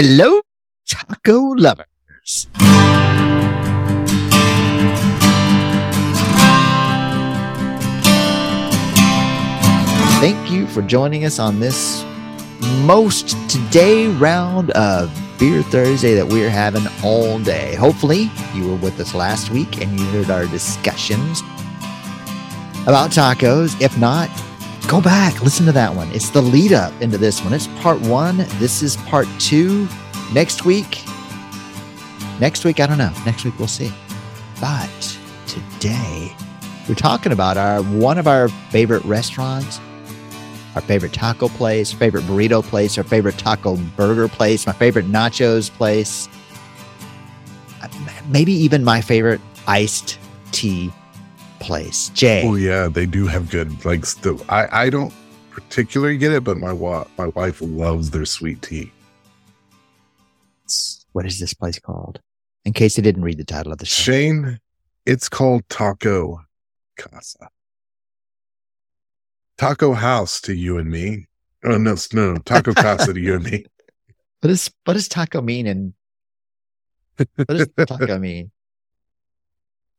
Hello, taco lovers. Thank you for joining us on this most today round of Beer Thursday that we're having all day. Hopefully, you were with us last week and you heard our discussions about tacos. If not, go back, listen to that one. It's the lead up into this one. It's part one. This is part two. Next week, next week, I don't know. Next week, we'll see. But today, we're talking about our one of our favorite restaurants our favorite taco place, favorite burrito place, our favorite taco burger place, my favorite nachos place, maybe even my favorite iced tea place. Jay. Oh yeah, they do have good like still I I don't particularly get it, but my wa- my wife loves their sweet tea. What is this place called? In case they didn't read the title of the show. Shayne, it's called Taco Casa. Taco House to you and me. Oh no, no, Taco Casa to you and me. What does what does taco mean and what does taco mean?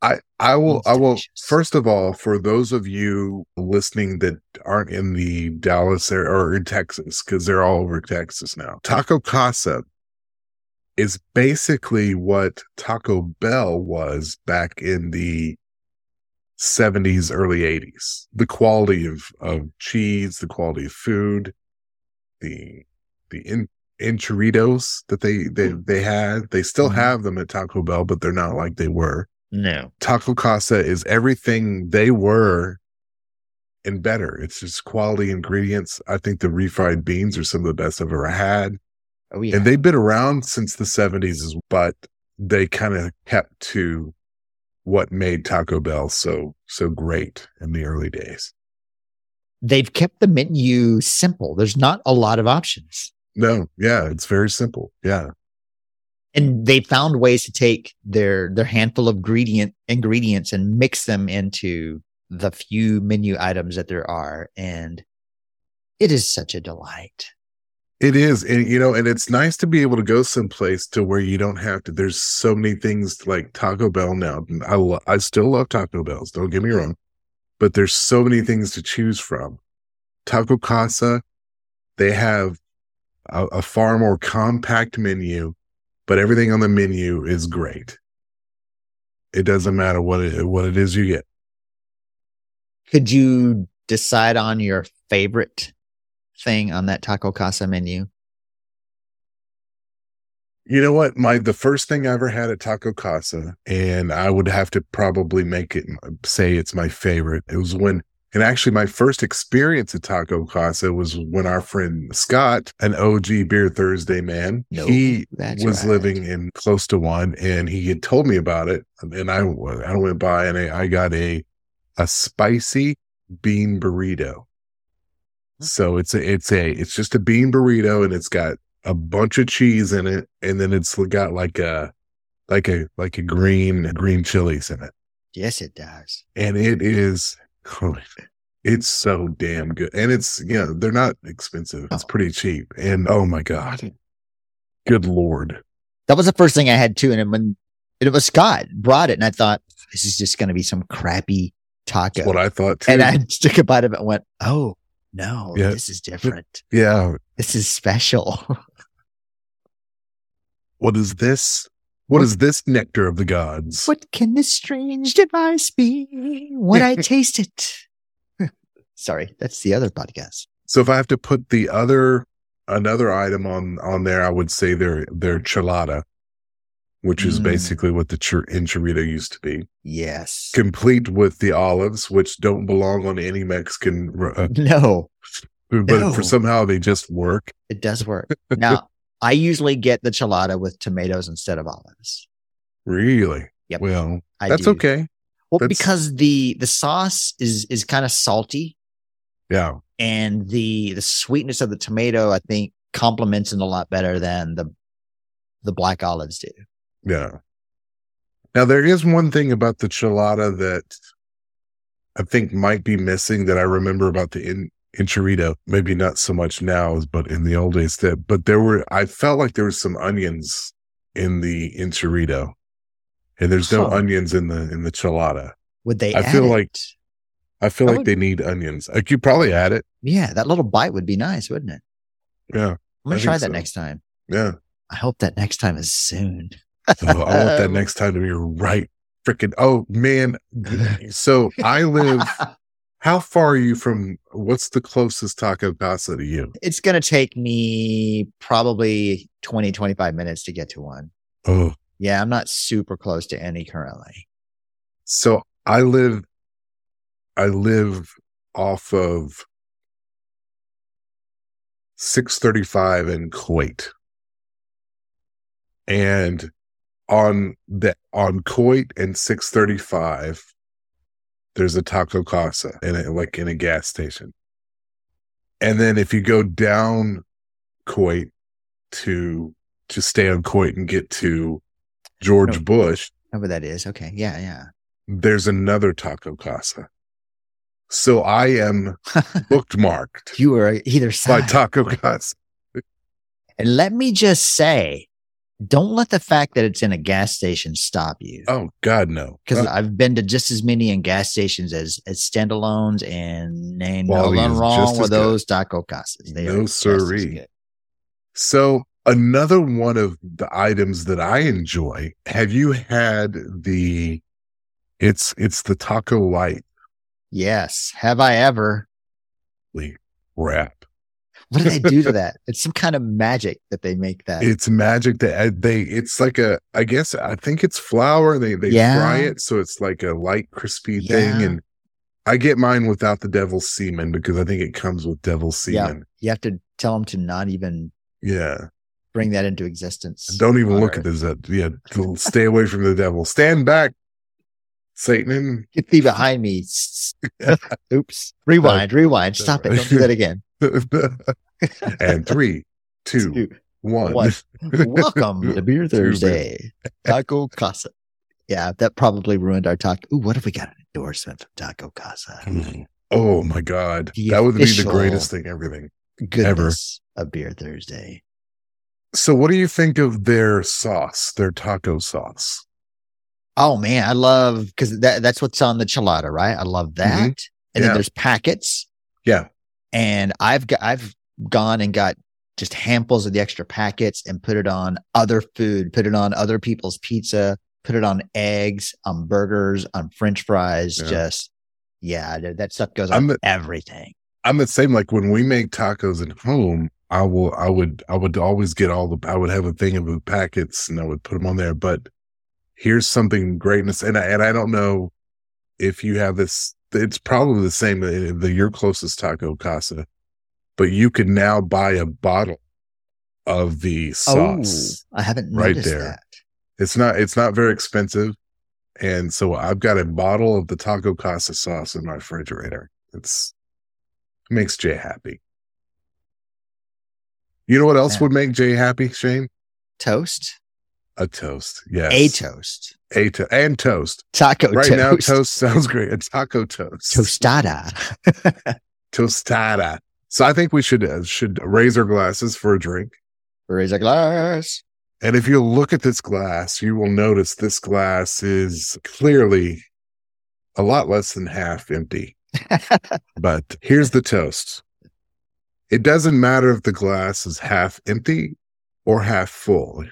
I I will I will first of all for those of you listening that aren't in the Dallas area or in Texas because they're all over Texas now. Taco Casa is basically what Taco Bell was back in the 70s, early 80s. The quality of, of cheese, the quality of food, the the in, enchiritos that they they hmm. they had. They still mm-hmm. have them at Taco Bell, but they're not like they were. No. Taco Casa is everything they were and better. It's just quality ingredients. I think the refried beans are some of the best I've ever had. Oh, yeah. And they've been around since the 70s, but they kind of kept to what made Taco Bell so so great in the early days. They've kept the menu simple. There's not a lot of options. No, yeah, it's very simple. Yeah. And they found ways to take their their handful of ingredient ingredients and mix them into the few menu items that there are and it is such a delight. It is. And, you know, and it's nice to be able to go someplace to where you don't have to. There's so many things like Taco Bell now. I, lo- I still love Taco Bells. Don't get me wrong. But there's so many things to choose from. Taco Casa, they have a, a far more compact menu, but everything on the menu is great. It doesn't matter what it, what it is you get. Could you decide on your favorite thing on that Taco Casa menu? You know what? My the first thing I ever had at Taco Casa, and I would have to probably make it say it's my favorite. It was when and actually, my first experience at Taco Casa was when our friend Scott, an OG Beer Thursday man, he was right. living in close to one, and he had told me about it. And I, I went by and I, I got a a spicy bean burrito. So it's a, it's a, it's just a bean burrito and it's got a bunch of cheese in it. And then it's got like a, like a, like a green, green chilies in it. Yes, it does. And it is, oh, it's so damn good. And it's, you know, they're not expensive. It's pretty cheap. And oh my God, good Lord. That was the first thing I had too. And when it was Scott brought it and I thought, this is just going to be some crappy taco. That's what I thought too. And I took a bite of it and went, oh, no, yeah. this is different. Yeah. This is special. what is this? What, is this nectar of the gods? What can this strange device be when I taste it? Sorry, that's the other podcast. So if I have to put the other another item on on there, I would say their their chelada which is mm. basically what the chur- enchilada used to be. Yes. Complete with the olives, which don't belong on any Mexican. Uh, no. But no. for somehow they just work. It does work. Now, I usually get the chelada with tomatoes instead of olives. Really? Yep. Well, I that's do. okay. Well, that's... because the the sauce is is kind of salty. Yeah. And the the sweetness of the tomato, I think, complements it a lot better than the the black olives do. Yeah. Now there is one thing about the chelada that I think might be missing that I remember about the in enchilada. Maybe not so much now, but in the old days, that but there were. I felt like there was some onions in the in enchilada, and there's no Huh. onions in the in the chelada. Would they? I feel it? like- I feel I like would- they need onions. Like you probably add it. yeah, that little bite would be nice, wouldn't it? Yeah, I'm gonna I try that so. next time. yeah. I hope that next time is soon. Oh, I want that next time to be right. Freaking oh man. So I live. How far are you from? What's the closest taco casa to you? It's gonna take me probably 20, 25 minutes to get to one. Oh, Yeah, I'm not super close to any currently. so I live. I live off of six thirty five in Coit, and on the on Coit and six thirty five, there's a taco casa in it, like in a gas station. And then if you go down Coit to to stay on Coit and get to George No. Bush, oh, Whatever that is. Okay. Yeah, yeah. there's another taco casa. So I am bookmarked you are either side. by taco casa. and let me just say, don't let the fact that it's in a gas station stop you. Oh God, no! Because Uh, I've been to just as many in gas stations as as standalones, and ain't nothing wrong with good. those taco casas. They No are just as siree. so another one of the items that I enjoy. Have you had the? It's it's the taco light Yes. Have I ever? wrap. What do they do to that? It's some kind of magic that they make that. It's magic that uh, they. It's like a. I guess I think it's flour. They they Yeah. fry it so it's like a light crispy thing, and I get mine without the devil's semen because I think it comes with devil's Yeah. semen. you have to tell them to not even Yeah. bring that into existence. Don't even look at this. Yeah. Stay away from the devil. Stand back, Satan. Get thee behind me. Oops. Rewind, rewind. Stop it. Don't do that again. and three, two, Two, one. one. Welcome to Beer Thursday. Taco Casa. Yeah, that probably ruined our talk. Ooh, what if we got an endorsement from Taco Casa? Mm. Oh my God. The that would be the greatest thing everything. Goodness of Beer Thursday. So what do you think of their sauce, their taco sauce? Oh man, I love because that, that's what's on the chelada, right? I love mm-hmm. that. And Yeah. then there's packets. Yeah. And I've got I've gone and got just handfuls of the extra packets and put it on other food, put it on other people's pizza, put it on eggs, on burgers, on French fries. Yeah. Just yeah, that stuff goes I'm on the- everything. I'm the same. Like when we make tacos at home, I will, I would, I would always get all the, I would have a thing of the packets and I would put them on there. But here's something greatness, and I, and I don't know if you have this. It's probably the same. uh, The your closest taco casa, but you can now buy a bottle of the sauce. Oh, I haven't right noticed there. that. It's not, it's not very expensive, and so I've got a bottle of the taco casa sauce in my refrigerator. It's makes Jay happy. You know what else Yeah. would make Jay happy, Shayne? Toast, A toast. Yes. a toast, A to- and toast. taco toast. right toast, now, toast sounds great. A taco toast. tostada. Tostada. So I think we should uh, should raise our glasses for a drink. Raise a glass. And if you look at this glass, you will notice this glass is clearly a lot less than half empty. But here's the toast. It doesn't matter if the glass is half empty or half full.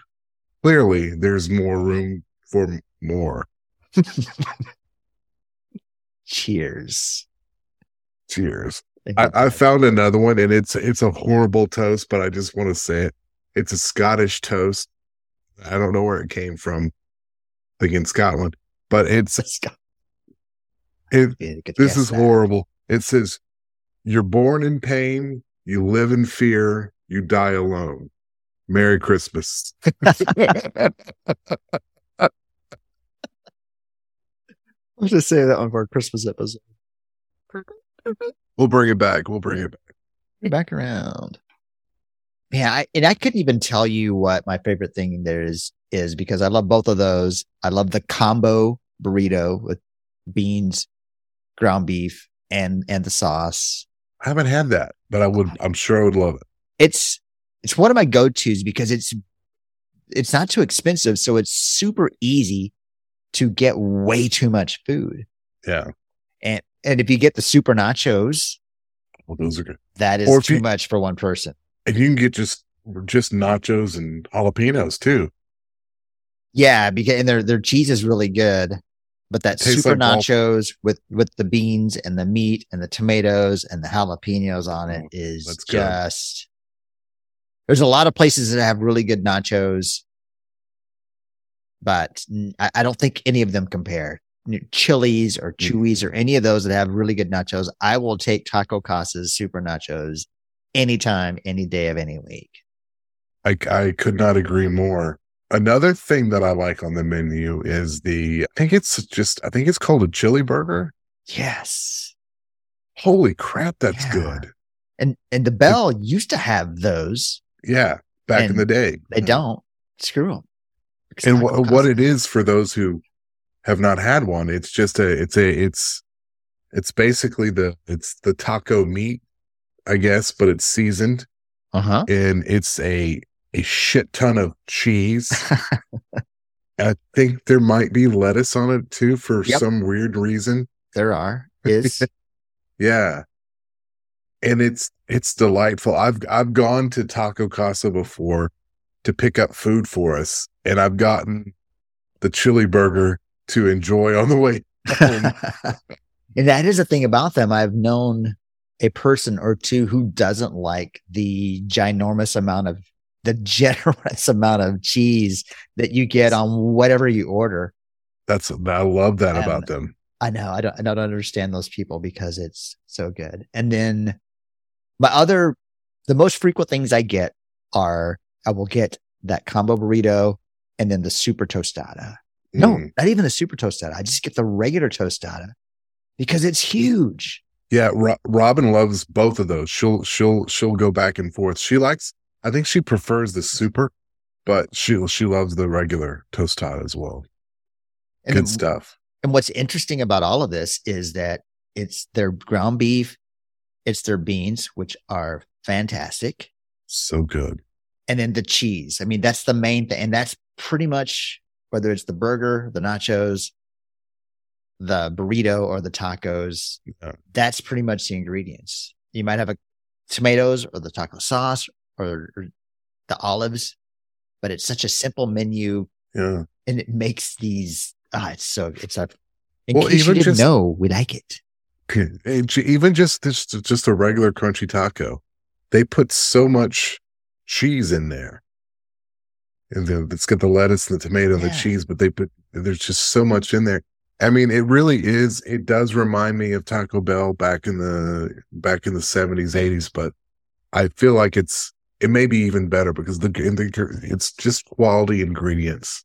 Clearly, there's more room for more. Cheers. Cheers. I, I found another one and it's it's a horrible toast, but I just want to say it. It's a Scottish toast. I don't know where it came from. Like in Scotland. But it's it this is horrible. It says, You're born in pain, you live in fear, you die alone. Merry Christmas. Let's just say that on our Christmas episode. we'll bring it back. We'll bring it back. Back around. Yeah, I, and I couldn't even tell you what my favorite thing there is is because I love both of those. I love the combo burrito with beans, ground beef, and and the sauce. I haven't had that, but I would. I'm sure I would love it. It's it's one of my go tos because it's it's not too expensive, so it's super easy to get way too much food. Yeah, And and if you get the super nachos, well, those are good. that is Or too you- much for one person. And you can get just just nachos and jalapenos too. Yeah, because and their their cheese is really good, but that super like ball- nachos with with the beans and the meat and the tomatoes and the jalapenos on it Oh, is just. There's a lot of places that have really good nachos, but I don't think any of them compare. You know, Chili's or Mm. Chuy's or any of those that have really good nachos. I will take Taco Casa's super nachos anytime, any day of any week. I I could not agree more. Another thing that I like on the menu is the I think it's just I think it's called a chili burger. Yes. Holy crap, that's Yeah. good. And and the Bell used to have those. Yeah, back in the day. They don't. Screw them. and what what it is for those who have not had one it's just a it's a it's it's basically the it's the taco meat i guess but it's seasoned Uh huh. and it's a a shit ton of cheese i think there might be lettuce on it too for Yep. some weird reason there are is yeah and it's it's delightful i've i've gone to taco casa before to pick up food for us and i've gotten the chili burger to enjoy on the way and that is the thing about them. I've known a person or two who doesn't like the ginormous amount of the generous amount of cheese that you get on whatever you order. that's i love that And- about them I know. I don't, I don't understand those people because it's so good. And then my other, the most frequent things I get are I will get that combo burrito and then the super tostada. No, Mm. not even the super tostada. I just get the regular tostada because it's huge. yeah Ro- robin loves both of those she'll she'll she'll go back and forth she likes i think she prefers the super but she she loves the regular tostada as well And, good stuff and what's interesting about all of this is that it's their ground beef, it's their beans, which are fantastic. so good and then the cheese. I mean, that's the main thing. And that's pretty much whether it's the burger, the nachos, the burrito, or the tacos. Yeah. That's pretty much the ingredients. You might have a tomatoes or the taco sauce or, or the olives, but it's such a simple menu yeah and it makes these, ah, it's so, it's a, in Well, case you didn't just- know, we like it. Even just this just a regular crunchy taco they put so much cheese in there. And the, it's got the lettuce and the tomato and the cheese but they put there's just so much in there. I mean it really is it does remind me of taco bell back in the back in the 70s 80s but i feel like it's it may be even better because the, the it's just quality ingredients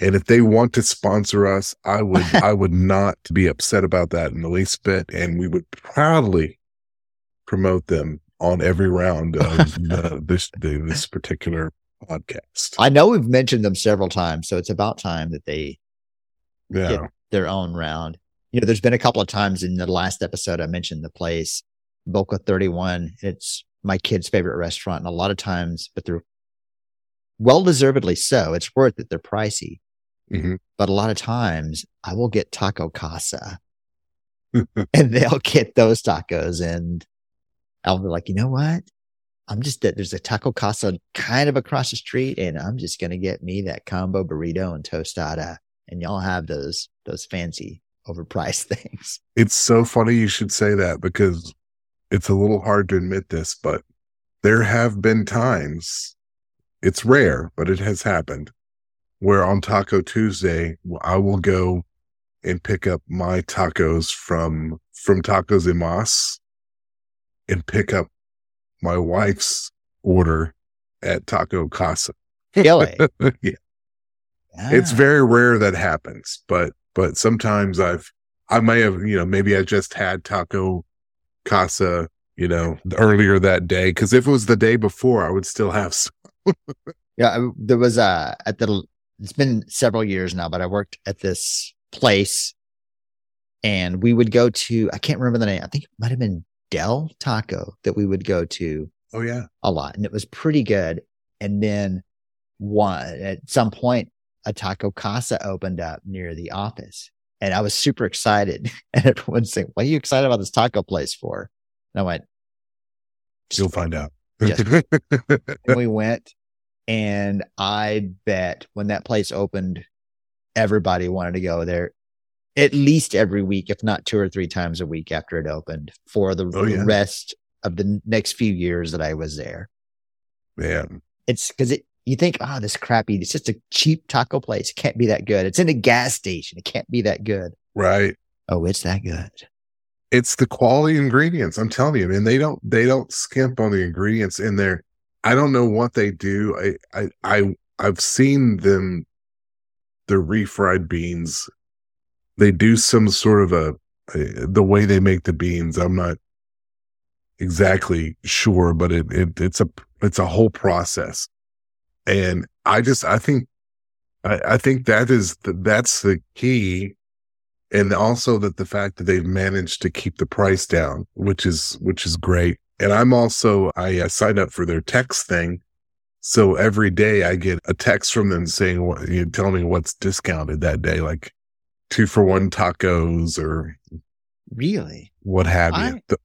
and if they want to sponsor us, I would I would not be upset about that in the least bit, and we would proudly promote them on every round of the, this the, this particular podcast. I know we've mentioned them several times, so it's about time that they yeah, get their own round. You know, there's been a couple of times in the last episode I mentioned the place, Boca 31. It's my kid's favorite restaurant, and a lot of times, but they're well deservedly so. It's worth it. They're pricey, Mhm. but a lot of times I will get Taco Casa, and they'll get those tacos, and I'll be like, you know what? I'm just that there's a Taco Casa kind of across the street, and I'm just gonna get me that combo burrito and tostada and y'all have those those fancy overpriced things. it's so funny you should say that because it's a little hard to admit this, but there have been times. It's rare, but it has happened where on Taco Tuesday I will go and pick up my tacos from from Tacos y Mas and pick up my wife's order at Taco Casa. Really? yeah. It's Ah, very rare that happens, but but sometimes I've I may have, you know, maybe I just had Taco Casa, you know, earlier that day cuz if it was the day before I would still have some. yeah. There was a at the. It's been several years now, but I worked at this place, and we would go to. I can't remember the name. I think it might have been Del Taco that we would go to Oh yeah. a lot, and it was pretty good. And then one at some point, a taco casa opened up near the office, and I was super excited. And everyone's saying, "What are you excited about this taco place for?" And I went, You'll find out. And we went, and I bet when that place opened, everybody wanted to go there at least every week, if not two or three times a week after it opened for the Oh, yeah. rest of the next few years that I was there. Man. It's because it you think, oh, this crappy, it's just a cheap taco place. It can't be that good. It's in a gas station. It can't be that good. Right. Oh, it's that good. It's the quality ingredients. I'm telling you, and they don't they don't skimp on the ingredients in there. I don't know what they do. I I, I I've seen them the refried beans. They do some sort of a, a the way they make the beans. I'm not exactly sure, but it, it it's a it's a whole process. And I just I think I, I think that is the, that's the key and also that the fact that they've managed to keep the price down, which is which is great. And I'm also I uh, signed up for their text thing, so every day I get a text from them saying what you tell me what's discounted that day, like two for one tacos or Really? what have you. I- the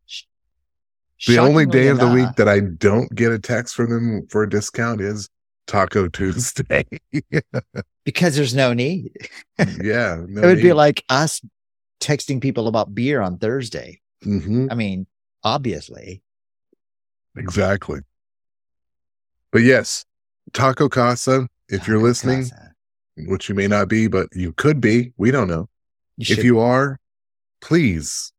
the only day of the week that I don't get a text from them for a discount is Taco Tuesday. because there's no need. yeah, no it would be like us texting people about beer on Thursday. Mhm. I mean, obviously. Exactly. But yes, Taco Casa, if you're listening, Casa. which you may not be, but you could be, we don't know. You if you are, please,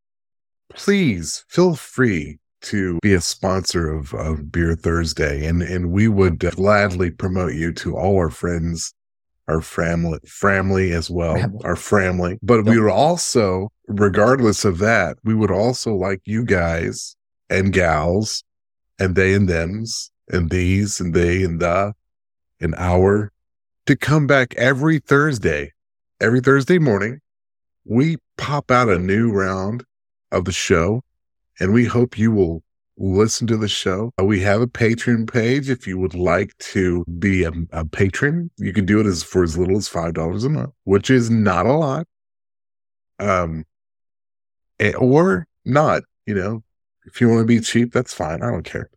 please feel free to be a sponsor of, of Beer Thursday. And, and we would gladly promote you to all our friends, our family, family as well, Family. our family. But we would also, regardless of that, we would also like you guys and gals and they and thems and these and they and the and our to come back every Thursday, every Thursday morning. We pop out a new round of the show and we hope you will listen to the show. Uh, We have a Patreon page. If you would like to be a, a patron, you can do it as for as little as $5 a month, which is not a lot. Um, eh, or not, you know, if you want to be cheap, that's fine. I don't care.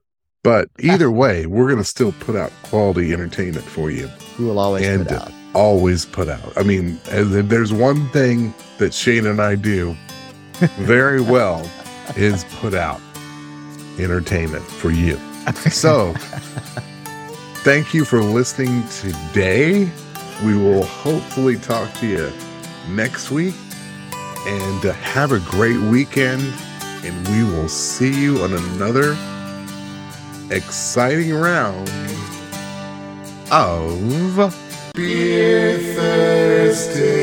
But either way, we're going to still put out quality entertainment for you. we will always and- put out. Always put out. I mean, there's one thing that Shayne and I do very well is put out entertainment for you. So, thank you for listening today. We will hopefully talk to you next week and uh, have a great weekend. And we will see you on another exciting round of Beer Thursday